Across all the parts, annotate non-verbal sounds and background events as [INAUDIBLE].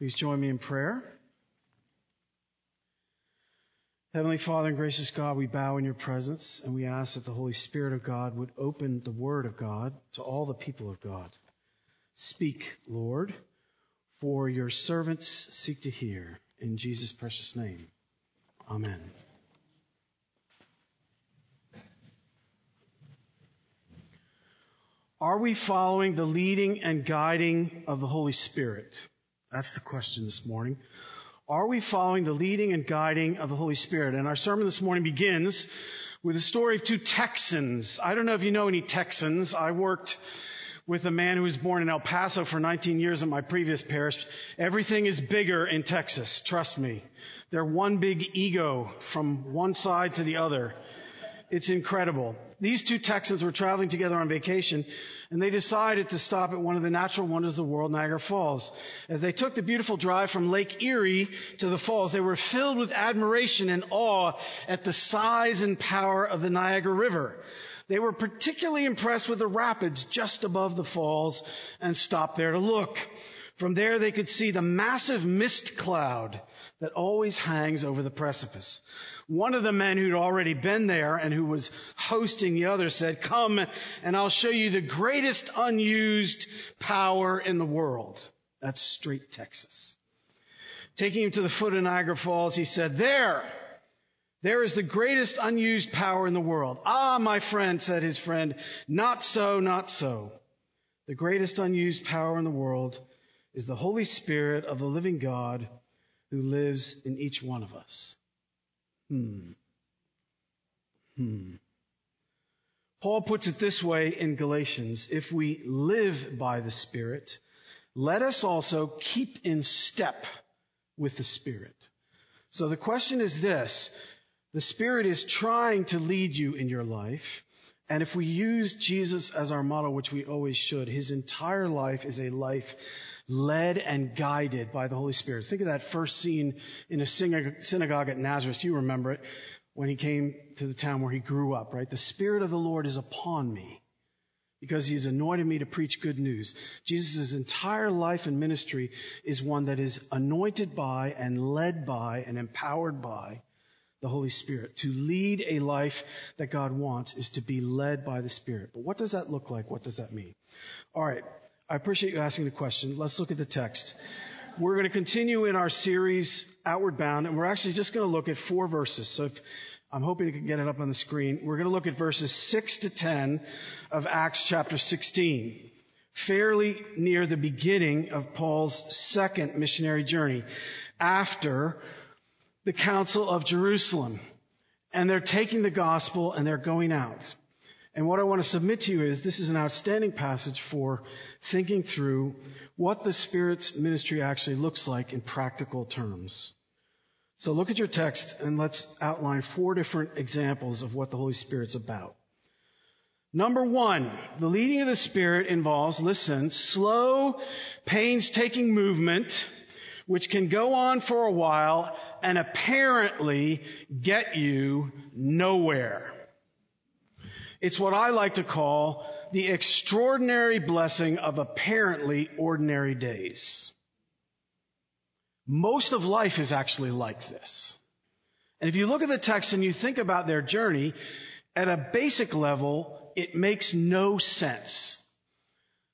Please join me in prayer. Heavenly Father and gracious God, we bow in your presence and we ask that the Holy Spirit of God would open the Word of God to all the people of God. Speak, Lord, for your servants seek to hear. In Jesus' precious name. Amen. Are we following the leading and guiding of the Holy Spirit? That's the question this morning. Are we following the leading and guiding of the Holy Spirit? And our sermon this morning begins with the story of two Texans. I don't know if you know any Texans. I worked with a man who was born in El Paso for 19 years in my previous parish. Everything is bigger in Texas. Trust me. They're one big ego from one side to the other. It's incredible. These two Texans were traveling together on vacation and they decided to stop at one of the natural wonders of the world, Niagara Falls. As they took the beautiful drive from Lake Erie to the falls, they were filled with admiration and awe at the size and power of the Niagara River. They were particularly impressed with the rapids just above the falls and stopped there to look. From there they could see the massive mist cloud that always hangs over the precipice. One of the men who'd already been there and who was hosting the other said, come and I'll show you the greatest unused power in the world. That's straight Texas. Taking him to the foot of Niagara Falls, he said, there, there is the greatest unused power in the world. Ah, my friend, said his friend, not so, not so. The greatest unused power in the world is the Holy Spirit of the living God who lives in each one of us. Hmm. Hmm. Paul puts it this way in Galatians if we live by the Spirit, let us also keep in step with the Spirit. So the question is this the Spirit is trying to lead you in your life. And if we use Jesus as our model, which we always should, his entire life is a life led and guided by the Holy Spirit. Think of that first scene in a synagogue at Nazareth. You remember it when he came to the town where he grew up, right? The Spirit of the Lord is upon me because he's anointed me to preach good news. Jesus' entire life and ministry is one that is anointed by and led by and empowered by the Holy Spirit. To lead a life that God wants is to be led by the Spirit. But what does that look like? What does that mean? All right. I appreciate you asking the question. Let's look at the text. We're going to continue in our series, Outward Bound, and we're actually just going to look at four verses. So if, I'm hoping can get it up on the screen. We're going to look at verses 6 to 10 of Acts chapter 16, fairly near the beginning of Paul's second missionary journey after the Council of Jerusalem. And they're taking the gospel and they're going out. And what I want to submit to you is this is an outstanding passage for thinking through what the Spirit's ministry actually looks like in practical terms. So look at your text and let's outline four different examples of what the Holy Spirit's about. Number one, the leading of the Spirit involves, listen, slow, painstaking movement, which can go on for a while and apparently get you nowhere. It's what I like to call the extraordinary blessing of apparently ordinary days. Most of life is actually like this. And if you look at the text and you think about their journey, at a basic level, it makes no sense.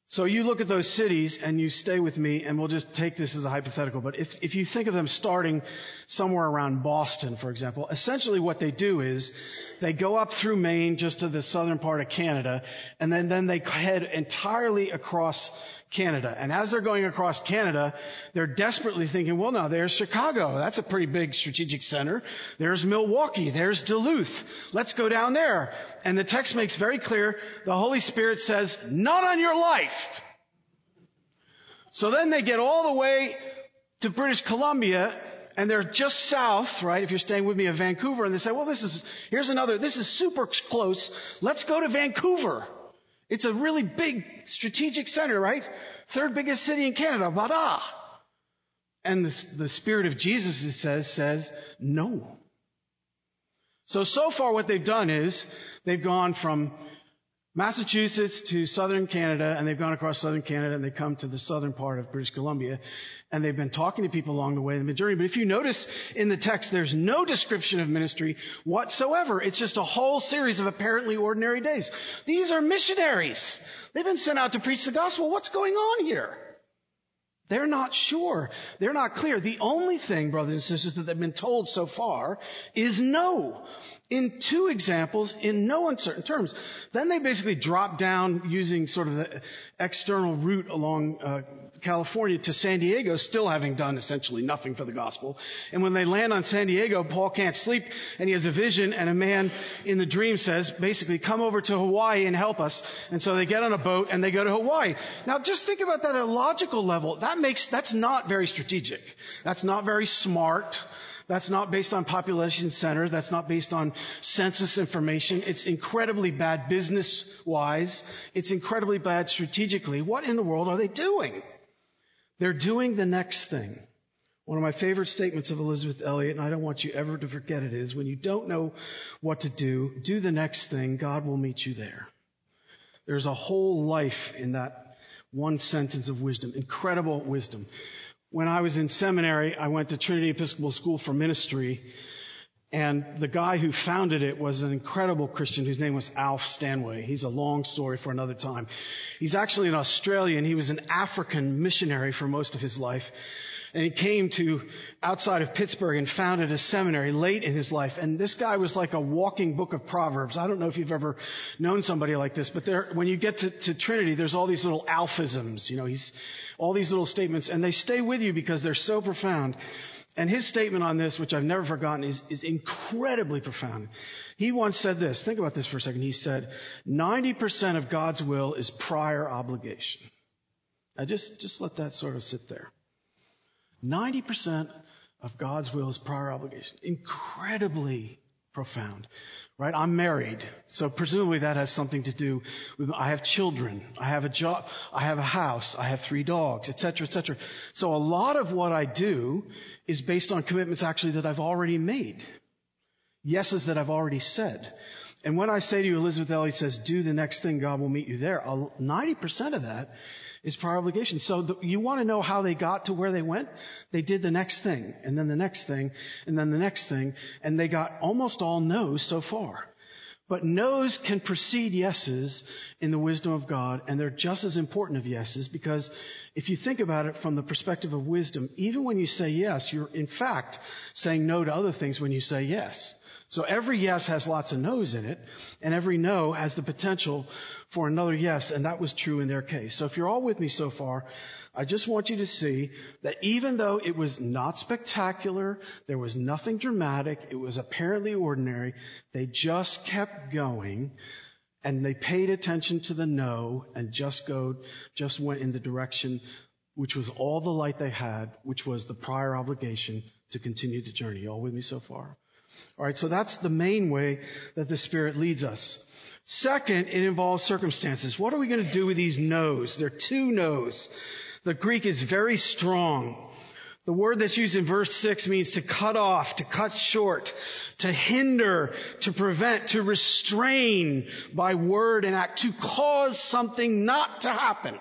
So you look at those cities and you stay with me and we'll just take this as a hypothetical, but if, if you think of them starting somewhere around Boston, for example, essentially what they do is they go up through Maine just to the southern part of Canada and then, then they head entirely across Canada. And as they're going across Canada, they're desperately thinking, well, now there's Chicago. That's a pretty big strategic center. There's Milwaukee. There's Duluth. Let's go down there. And the text makes very clear the Holy Spirit says, not on your life. So then they get all the way to British Columbia and they're just south, right? If you're staying with me of Vancouver and they say, well, this is, here's another, this is super close. Let's go to Vancouver. It's a really big strategic center, right? Third biggest city in Canada, Bada. And the, the Spirit of Jesus, it says, says, no. So, so far what they've done is, they've gone from Massachusetts to southern Canada, and they've gone across southern Canada and they come to the southern part of British Columbia, and they've been talking to people along the way in the journey. But if you notice in the text, there's no description of ministry whatsoever. It's just a whole series of apparently ordinary days. These are missionaries. They've been sent out to preach the gospel. What's going on here? They're not sure. They're not clear. The only thing, brothers and sisters, that they've been told so far is no in two examples in no uncertain terms. Then they basically drop down using sort of the external route along uh, California to San Diego, still having done essentially nothing for the gospel. And when they land on San Diego, Paul can't sleep and he has a vision and a man in the dream says, basically, come over to Hawaii and help us. And so they get on a boat and they go to Hawaii. Now just think about that at a logical level. That makes, that's not very strategic. That's not very smart. That's not based on population center. That's not based on census information. It's incredibly bad business wise. It's incredibly bad strategically. What in the world are they doing? They're doing the next thing. One of my favorite statements of Elisabeth Elliot, and I don't want you ever to forget it, is when you don't know what to do, do the next thing. God will meet you there. There's a whole life in that one sentence of wisdom, incredible wisdom when I was in seminary, I went to Trinity Episcopal School for Ministry, and the guy who founded it was an incredible Christian whose name was Alf Stanway. He's a long story for another time. He's actually an Australian. He was an African missionary for most of his life. And he came to outside of Pittsburgh and founded a seminary late in his life. And this guy was like a walking book of Proverbs. I don't know if you've ever known somebody like this, but there, when you get to, to Trinity, there's all these little alphisms. You know, he's all these little statements, and they stay with you because they're so profound. And his statement on this, which I've never forgotten, is, is incredibly profound. He once said this. Think about this for a second. He said, 90% of God's will is prior obligation. Now just, just let that sort of sit there. 90% of God's will is prior obligation. Incredibly profound. Right? I'm married. So presumably that has something to do with, I have children. I have a job. I have a house. I have three dogs, etc., etc. So a lot of what I do is based on commitments actually that I've already made. Yeses that I've already said. And when I say to you, Elisabeth Elliot says, do the next thing, God will meet you there, 90% of that is prior obligation. So the, you want to know how they got to where they went? They did the next thing, and then the next thing, and then the next thing, and they got almost all no's so far. But no's can precede yeses in the wisdom of God, and they're just as important of yeses because if you think about it from the perspective of wisdom, even when you say yes, you're in fact saying no to other things when you say yes. So every yes has lots of no's in it, and every no has the potential for another yes, and that was true in their case. So if you're all with me so far, I just want you to see that even though it was not spectacular, there was nothing dramatic, it was apparently ordinary, they just kept going, and they paid attention to the no, and just go, just went in the direction which was all the light they had, which was the prior obligation to continue the journey. You all with me so far? Alright, so that's the main way that the Spirit leads us. Second, it involves circumstances. What are we going to do with these no's? There are two no's. The Greek is very strong. The word that's used in verse 6 means to cut off, to cut short, to hinder, to prevent, to restrain by word and act, to cause something not to happen.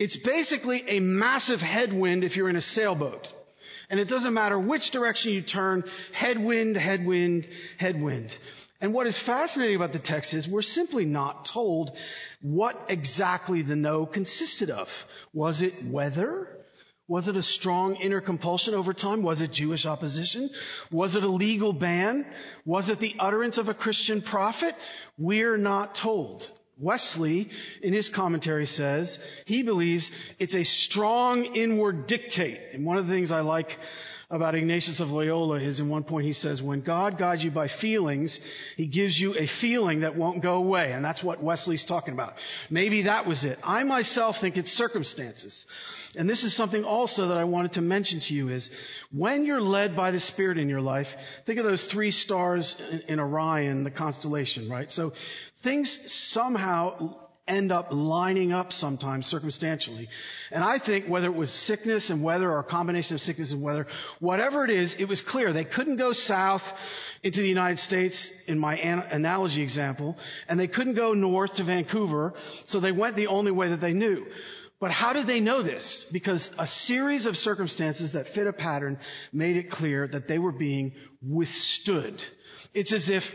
It's basically a massive headwind if you're in a sailboat. And it doesn't matter which direction you turn, headwind, headwind, headwind. And what is fascinating about the text is we're simply not told what exactly the no consisted of. Was it weather? Was it a strong inner compulsion over time? Was it Jewish opposition? Was it a legal ban? Was it the utterance of a Christian prophet? We're not told. Wesley, in his commentary, says he believes it's a strong inward dictate. And one of the things I like about Ignatius of Loyola is in one point he says, when God guides you by feelings, he gives you a feeling that won't go away. And that's what Wesley's talking about. Maybe that was it. I myself think it's circumstances. And this is something also that I wanted to mention to you is when you're led by the Spirit in your life, think of those three stars in Orion, the constellation, right? So things somehow end up lining up sometimes circumstantially. And I think whether it was sickness and weather or a combination of sickness and weather, whatever it is, it was clear they couldn't go south into the United States in my an- analogy example, and they couldn't go north to Vancouver, so they went the only way that they knew. But how did they know this? Because a series of circumstances that fit a pattern made it clear that they were being withstood. It's as if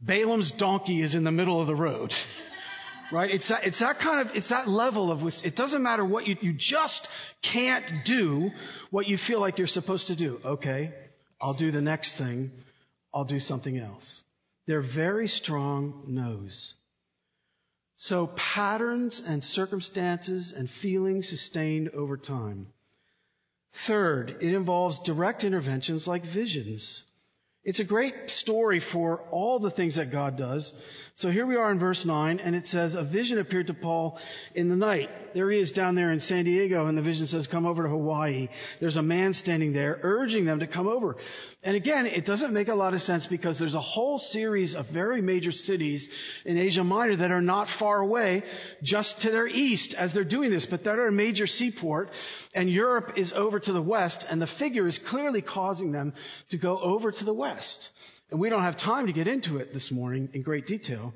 Balaam's donkey is in the middle of the road. [LAUGHS] Right? It's that, it's that kind of, it's that level of, it doesn't matter what you, you just can't do what you feel like you're supposed to do. Okay. I'll do the next thing. I'll do something else. They're very strong no's. So patterns and circumstances and feelings sustained over time. Third, it involves direct interventions like visions. It's a great story for all the things that God does. So here we are in verse 9, and it says, A vision appeared to Paul in the night. There he is down there in San Diego, and the vision says, Come over to Hawaii. There's a man standing there urging them to come over. And again, it doesn't make a lot of sense because there's a whole series of very major cities in Asia Minor that are not far away, just to their east as they're doing this, but that are a major seaport, and Europe is over to the west, and the figure is clearly causing them to go over to the west. And we don't have time to get into it this morning in great detail.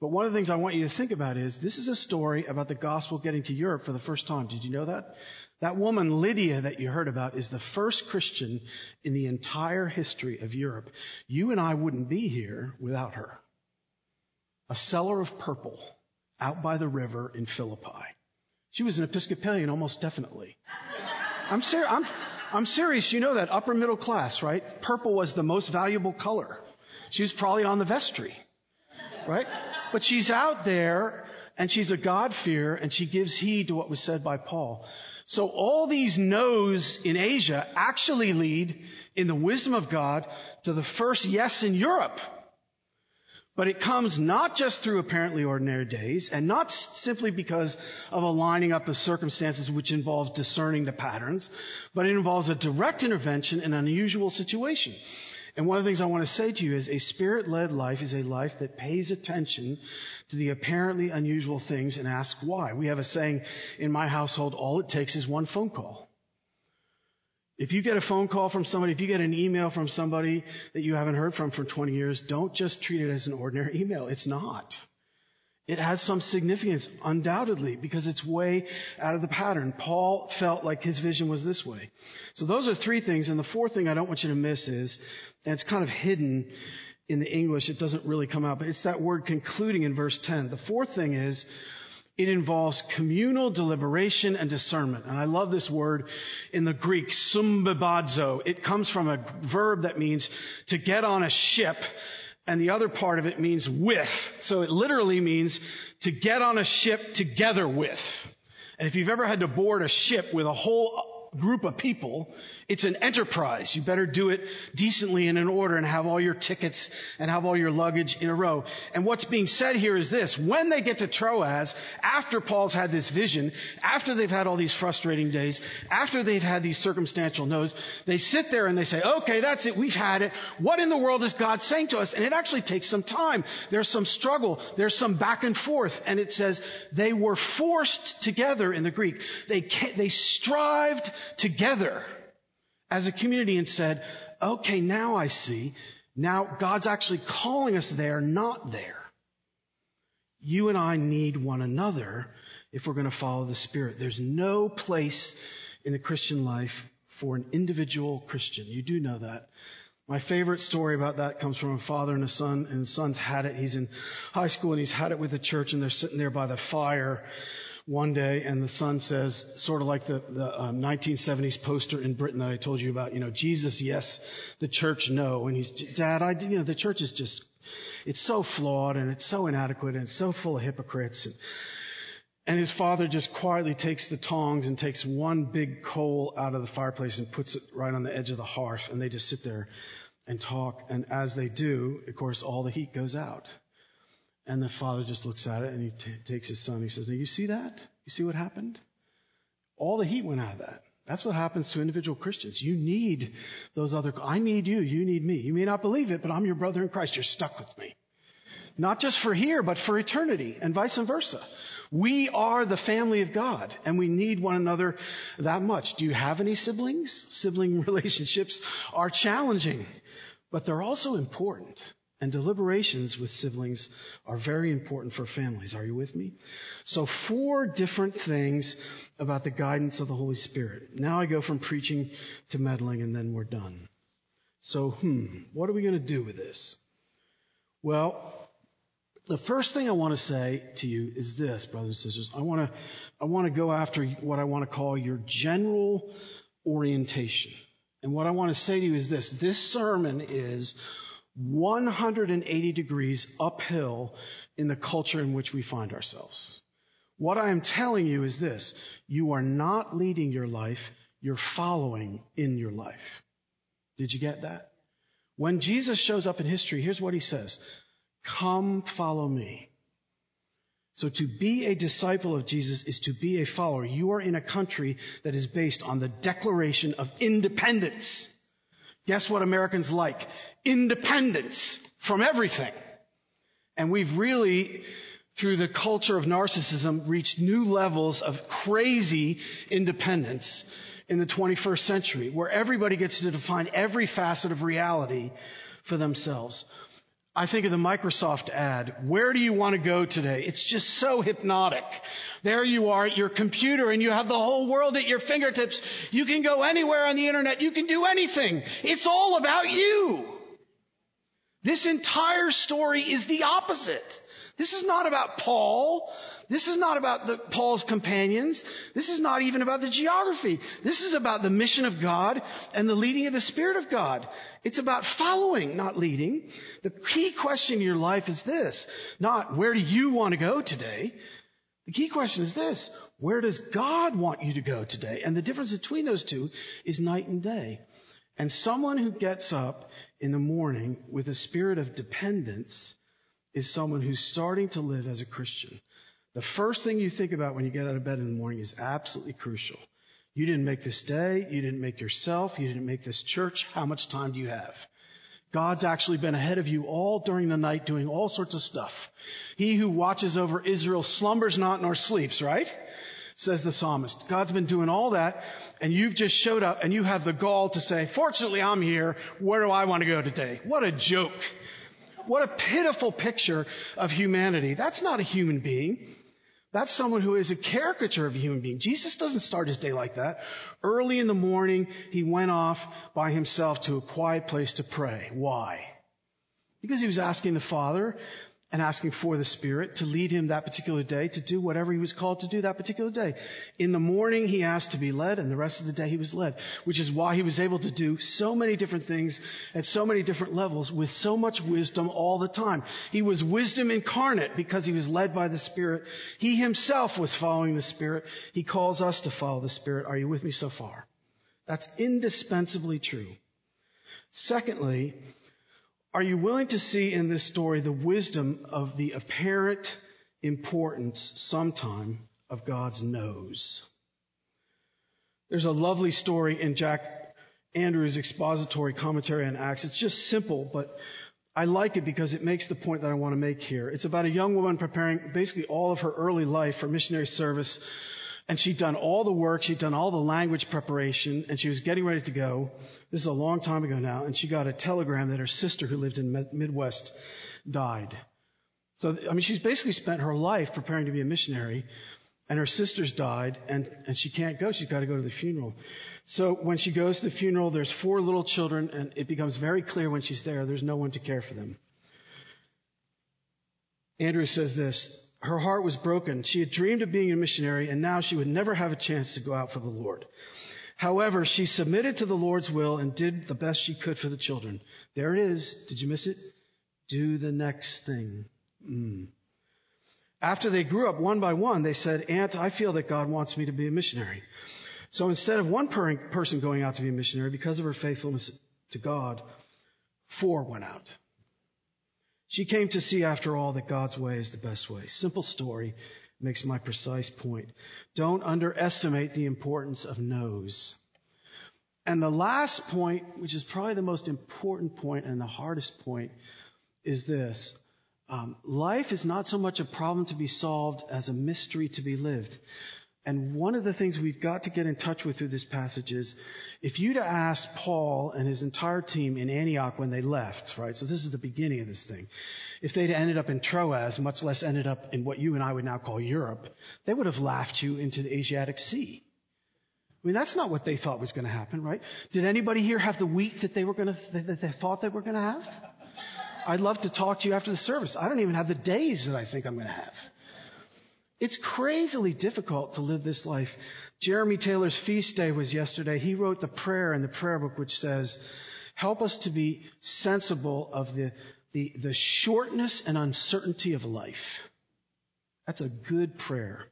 But one of the things I want you to think about is this is a story about the gospel getting to Europe for the first time. Did you know that? That woman, Lydia, that you heard about, is the first Christian in the entire history of Europe. You and I wouldn't be here without her. A seller of purple out by the river in Philippi. She was an Episcopalian, almost definitely. I'm, ser- I'm, I'm serious. You know that upper middle class, right? Purple was the most valuable color. She was probably on the vestry, right? But she's out there and she's a God-fearer and she gives heed to what was said by Paul. So all these no's in Asia actually lead in the wisdom of God to the first yes in Europe. But it comes not just through apparently ordinary days and not simply because of a lining up of circumstances which involves discerning the patterns, but it involves a direct intervention in an unusual situation. And one of the things I want to say to you is a spirit-led life is a life that pays attention to the apparently unusual things and asks why. We have a saying in my household, all it takes is one phone call. If you get a phone call from somebody, if you get an email from somebody that you haven't heard from for 20 years, don't just treat it as an ordinary email. It's not. It has some significance, undoubtedly, because it's way out of the pattern. Paul felt like his vision was this way. So those are three things. And the fourth thing I don't want you to miss is, and it's kind of hidden in the English, it doesn't really come out, but it's that word concluding in verse 10. The fourth thing is, it involves communal deliberation and discernment. And I love this word in the Greek, sumbibadzo. It comes from a verb that means to get on a ship and the other part of it means with. So it literally means to get on a ship together with. And if you've ever had to board a ship with a whole group of people, it's an enterprise. You better do it decently and in order and have all your tickets and have all your luggage in a row. And what's being said here is this. When they get to Troas, after Paul's had this vision, after they've had all these frustrating days, after they've had these circumstantial no's, they sit there and they say, okay, that's it. We've had it. What in the world is God saying to us? And it actually takes some time. There's some struggle. There's some back and forth. And it says they were forced together in the Greek. They, they strived together as a community and said, okay, now I see. Now God's actually calling us there, not there. You and I need one another if we're going to follow the Spirit. There's no place in the Christian life for an individual Christian. You do know that. My favorite story about that comes from a father and a son, and the son's had it. He's in high school and he's had it with the church, and they're sitting there by the fire one day, and the son says, sort of like the, the um, 1970s poster in Britain that I told you about, you know, Jesus, yes, the church, no. And he's, Dad, I, you know, the church is just, it's so flawed and it's so inadequate and it's so full of hypocrites. And, and his father just quietly takes the tongs and takes one big coal out of the fireplace and puts it right on the edge of the hearth. And they just sit there and talk. And as they do, of course, all the heat goes out. And the father just looks at it and he t- takes his son. He says, Now you see that? You see what happened? All the heat went out of that. That's what happens to individual Christians. You need those other, I need you, you need me. You may not believe it, but I'm your brother in Christ. You're stuck with me. not just for here, but for eternity and vice versa. We are the family of God and we need one another that much. Do you have any siblings? Sibling [LAUGHS] relationships are challenging, but they're also important. And deliberations with siblings are very important for families. Are you with me? So four different things about the guidance of the Holy Spirit. Now I go from preaching to meddling and then we're done. So, hmm, what are we going to do with this? Well, the first thing I want to say to you is this, brothers and sisters. I want to, I want to go after what I want to call your general orientation. And what I want to say to you is this. This sermon is 180 degrees uphill in the culture in which we find ourselves. What I am telling you is this. You are not leading your life. You're following in your life. Did you get that? When Jesus shows up in history, here's what he says. Come follow me. So to be a disciple of Jesus is to be a follower. You are in a country that is based on the declaration of independence. Guess what Americans like? Independence from everything. And we've really, through the culture of narcissism, reached new levels of crazy independence in the 21st century, where everybody gets to define every facet of reality for themselves. I think of the Microsoft ad. Where do you want to go today? It's just so hypnotic. There you are at your computer and you have the whole world at your fingertips. You can go anywhere on the internet. You can do anything. It's all about you. This entire story is the opposite. This is not about Paul. This is not about the, Paul's companions. This is not even about the geography. This is about the mission of God and the leading of the Spirit of God. It's about following, not leading. The key question in your life is this. Not where do you want to go today? The key question is this. Where does God want you to go today? And the difference between those two is night and day. And someone who gets up in the morning with a spirit of dependence is someone who's starting to live as a Christian. The first thing you think about when you get out of bed in the morning is absolutely crucial. You didn't make this day. You didn't make yourself. You didn't make this church. How much time do you have? God's actually been ahead of you all during the night doing all sorts of stuff. He who watches over Israel slumbers not nor sleeps, right? Says the psalmist. God's been doing all that and you've just showed up and you have the gall to say, fortunately I'm here. Where do I want to go today? What a joke. What a pitiful picture of humanity. That's not a human being. That's someone who is a caricature of a human being. Jesus doesn't start his day like that. Early in the morning, he went off by himself to a quiet place to pray. Why? Because he was asking the Father and asking for the Spirit to lead him that particular day to do whatever he was called to do that particular day. In the morning, he asked to be led, and the rest of the day he was led, which is why he was able to do so many different things at so many different levels with so much wisdom all the time. He was wisdom incarnate because he was led by the Spirit. He himself was following the Spirit. He calls us to follow the Spirit. Are you with me so far? That's indispensably true. Secondly, are you willing to see in this story the wisdom of the apparent importance sometime of God's no's? There's a lovely story in Jack Andrews' expository commentary on Acts. It's just simple, but I like it because it makes the point that I want to make here. It's about a young woman preparing basically all of her early life for missionary service and she'd done all the work, she'd done all the language preparation, and she was getting ready to go. This is a long time ago now, and she got a telegram that her sister who lived in Midwest died. So, I mean, she's basically spent her life preparing to be a missionary, and her sister's died, and, and she can't go. She's got to go to the funeral. So when she goes to the funeral, there's four little children, and it becomes very clear when she's there, there's no one to care for them. Andrew says this, her heart was broken. She had dreamed of being a missionary and now she would never have a chance to go out for the Lord. However, she submitted to the Lord's will and did the best she could for the children. There it is. Did you miss it? Do the next thing. Mm. After they grew up one by one, they said, Aunt, I feel that God wants me to be a missionary. So instead of one per- person going out to be a missionary, because of her faithfulness to God, four went out. She came to see, after all, that God's way is the best way. Simple story makes my precise point. Don't underestimate the importance of no's. And the last point, which is probably the most important point and the hardest point, is this. Um, life is not so much a problem to be solved as a mystery to be lived. And one of the things we've got to get in touch with through this passage is, if you'd asked Paul and his entire team in Antioch when they left, right? So this is the beginning of this thing. If they'd ended up in Troas, much less ended up in what you and I would now call Europe, they would have laughed you into the Asiatic Sea. I mean, that's not what they thought was going to happen, right? Did anybody here have the week that they were going to, that they thought they were going to have? I'd love to talk to you after the service. I don't even have the days that I think I'm going to have. It's crazily difficult to live this life. Jeremy Taylor's feast day was yesterday. He wrote the prayer in the prayer book which says, help us to be sensible of the, the, the shortness and uncertainty of life. That's a good prayer.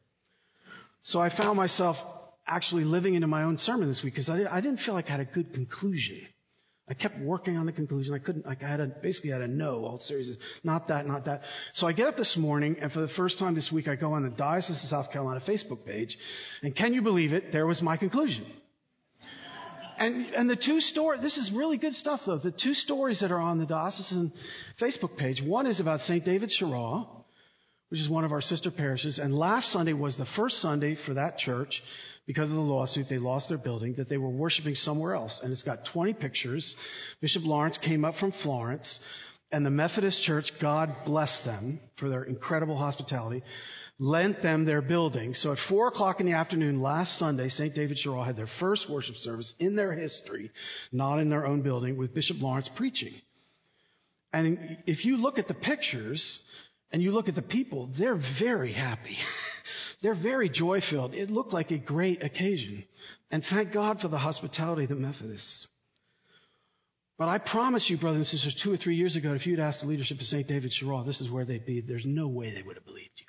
So I found myself actually living into my own sermon this week because I, I didn't feel like I had a good conclusion. I kept working on the conclusion. I couldn't, like I had a, basically had a no all series not that, not that. So I get up this morning and for the first time this week I go on the Diocese of South Carolina Facebook page and can you believe it? There was my conclusion. And, and the two stories, this is really good stuff though. The two stories that are on the Diocesan Facebook page, one is about St. David Cheraw, which is one of our sister parishes, and last Sunday was the first Sunday for that church because of the lawsuit, they lost their building, that they were worshiping somewhere else. And it's got 20 pictures. Bishop Lawrence came up from Florence, and the Methodist Church, God bless them for their incredible hospitality, lent them their building. So at four o'clock in the afternoon last Sunday, St. David Cheraw had their first worship service in their history, not in their own building, with Bishop Lawrence preaching. And if you look at the pictures and you look at the people, they're very happy. [LAUGHS] They're very joy filled. It looked like a great occasion. And thank God for the hospitality of the Methodists. But I promise you, brothers and sisters, two or three years ago, if you'd asked the leadership of St. David Cheraw, this is where they'd be, there's no way they would have believed you.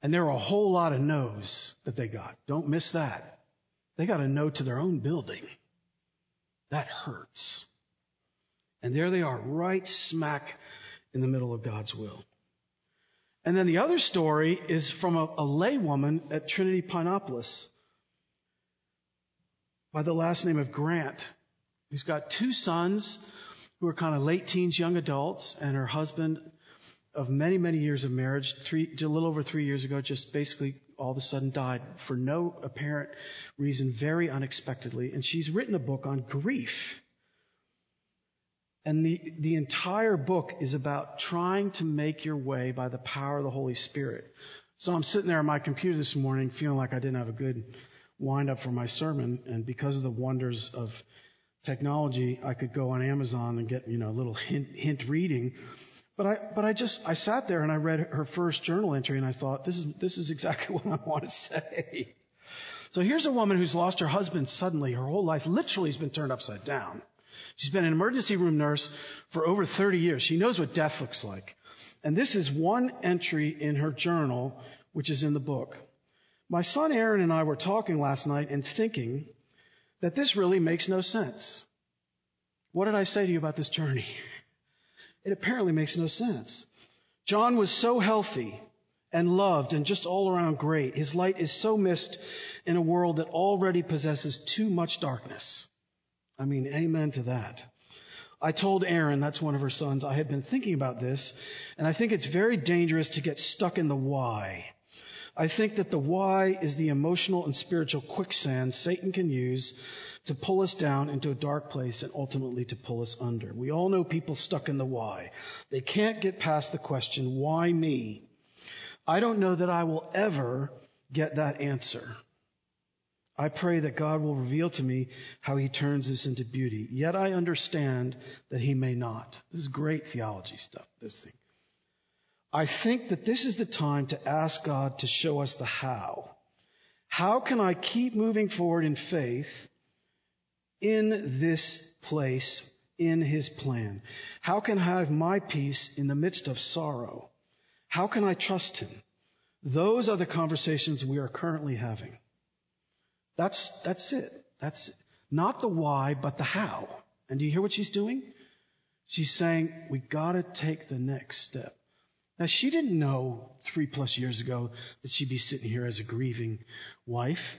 And there are a whole lot of no's that they got. Don't miss that. They got a no to their own building. That hurts. And there they are, right smack in the middle of God's will. And then the other story is from a, a laywoman at Trinity Pinopolis by the last name of Grant, who's got two sons who are kind of late teens, young adults, and her husband of many, many years of marriage, three, a little over three years ago, just basically all of a sudden died for no apparent reason, very unexpectedly. And she's written a book on grief. And the, the entire book is about trying to make your way by the power of the Holy Spirit. So I'm sitting there on my computer this morning feeling like I didn't have a good wind up for my sermon. And because of the wonders of technology, I could go on Amazon and get, you know, a little hint, hint reading. But I, but I just, I sat there and I read her first journal entry and I thought, this is, this is exactly [LAUGHS] what I want to say. So here's a woman who's lost her husband suddenly. Her whole life literally has been turned upside down. She's been an emergency room nurse for over 30 years. She knows what death looks like. And this is one entry in her journal, which is in the book. My son Aaron and I were talking last night and thinking that this really makes no sense. What did I say to you about this journey? [LAUGHS] It apparently makes no sense. John was so healthy and loved and just all around great. His light is so missed in a world that already possesses too much darkness. I mean, amen to that. I told Aaron, that's one of her sons, I had been thinking about this, and I think it's very dangerous to get stuck in the why. I think that the why is the emotional and spiritual quicksand Satan can use to pull us down into a dark place and ultimately to pull us under. We all know people stuck in the why. They can't get past the question, why me? I don't know that I will ever get that answer. I pray that God will reveal to me how he turns this into beauty. Yet I understand that he may not. This is great theology stuff, this thing. I think that this is the time to ask God to show us the how. How can I keep moving forward in faith in this place, in his plan? How can I have my peace in the midst of sorrow? How can I trust him? Those are the conversations we are currently having. That's, that's it. That's not the why, but the how. And do you hear what she's doing? She's saying, we gotta take the next step. Now she didn't know three plus years ago that she'd be sitting here as a grieving wife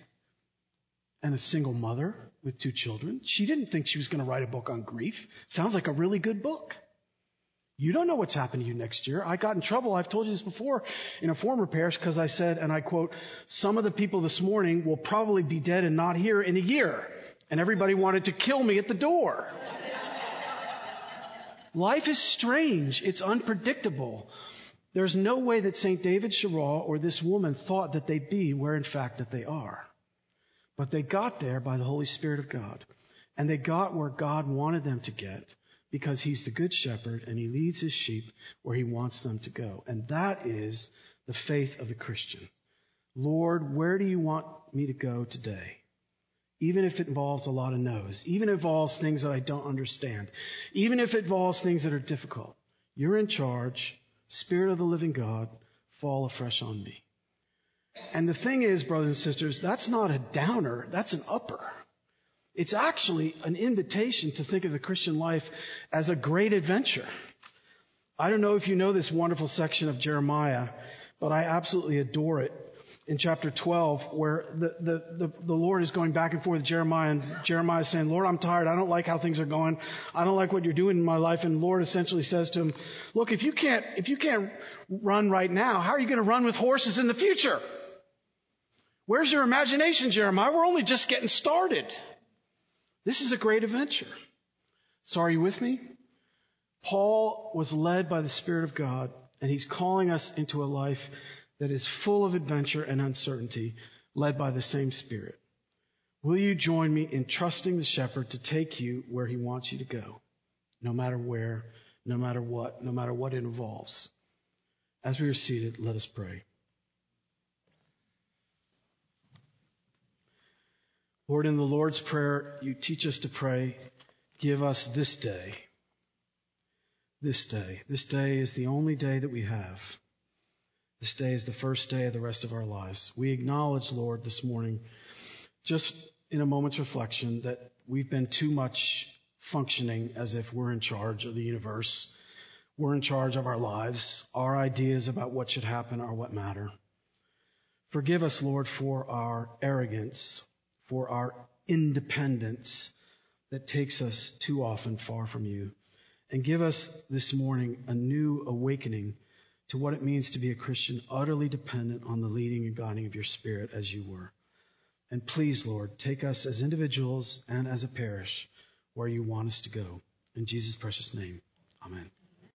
and a single mother with two children. She didn't think she was going to write a book on grief. Sounds like a really good book. You don't know what's happened to you next year. I got in trouble. I've told you this before in a former parish because I said, and I quote, some of the people this morning will probably be dead and not here in a year. And everybody wanted to kill me at the door. Life is strange. It's unpredictable. There's no way that St. David Cheraw or this woman thought that they'd be where in fact that they are. But they got there by the Holy Spirit of God. And they got where God wanted them to get because he's the good shepherd and he leads his sheep where he wants them to go. And that is the faith of the Christian. Lord, where do you want me to go today? Even if it involves a lot of no's, even if it involves things that I don't understand, even if it involves things that are difficult. You're in charge. Spirit of the living God, fall afresh on me. And the thing is, brothers and sisters, that's not a downer, that's an upper. It's actually an invitation to think of the Christian life as a great adventure. I don't know if you know this wonderful section of Jeremiah, but I absolutely adore it. In chapter 12, where the, the, the, the Lord is going back and forth with Jeremiah, and Jeremiah is saying, Lord, I'm tired. I don't like how things are going. I don't like what you're doing in my life. And Lord essentially says to him, look, if you can't, if you can't run right now, how are you going to run with horses in the future? Where's your imagination, Jeremiah? We're only just getting started. This is a great adventure. So are you with me? Paul was led by the Spirit of God, and he's calling us into a life that is full of adventure and uncertainty, led by the same Spirit. Will you join me in trusting the shepherd to take you where he wants you to go? No matter where, no matter what, no matter what it involves. As we are seated, let us pray. Lord, in the Lord's Prayer, you teach us to pray, give us this day. This day. This day is the only day that we have. This day is the first day of the rest of our lives. We acknowledge, Lord, this morning, just in a moment's reflection, that we've been too much functioning as if we're in charge of the universe. We're in charge of our lives. Our ideas about what should happen are what matter. Forgive us, Lord, for our arrogance for our independence that takes us too often far from you. And give us this morning a new awakening to what it means to be a Christian utterly dependent on the leading and guiding of your Spirit as you were. And please, Lord, take us as individuals and as a parish where you want us to go. In Jesus' precious name, amen.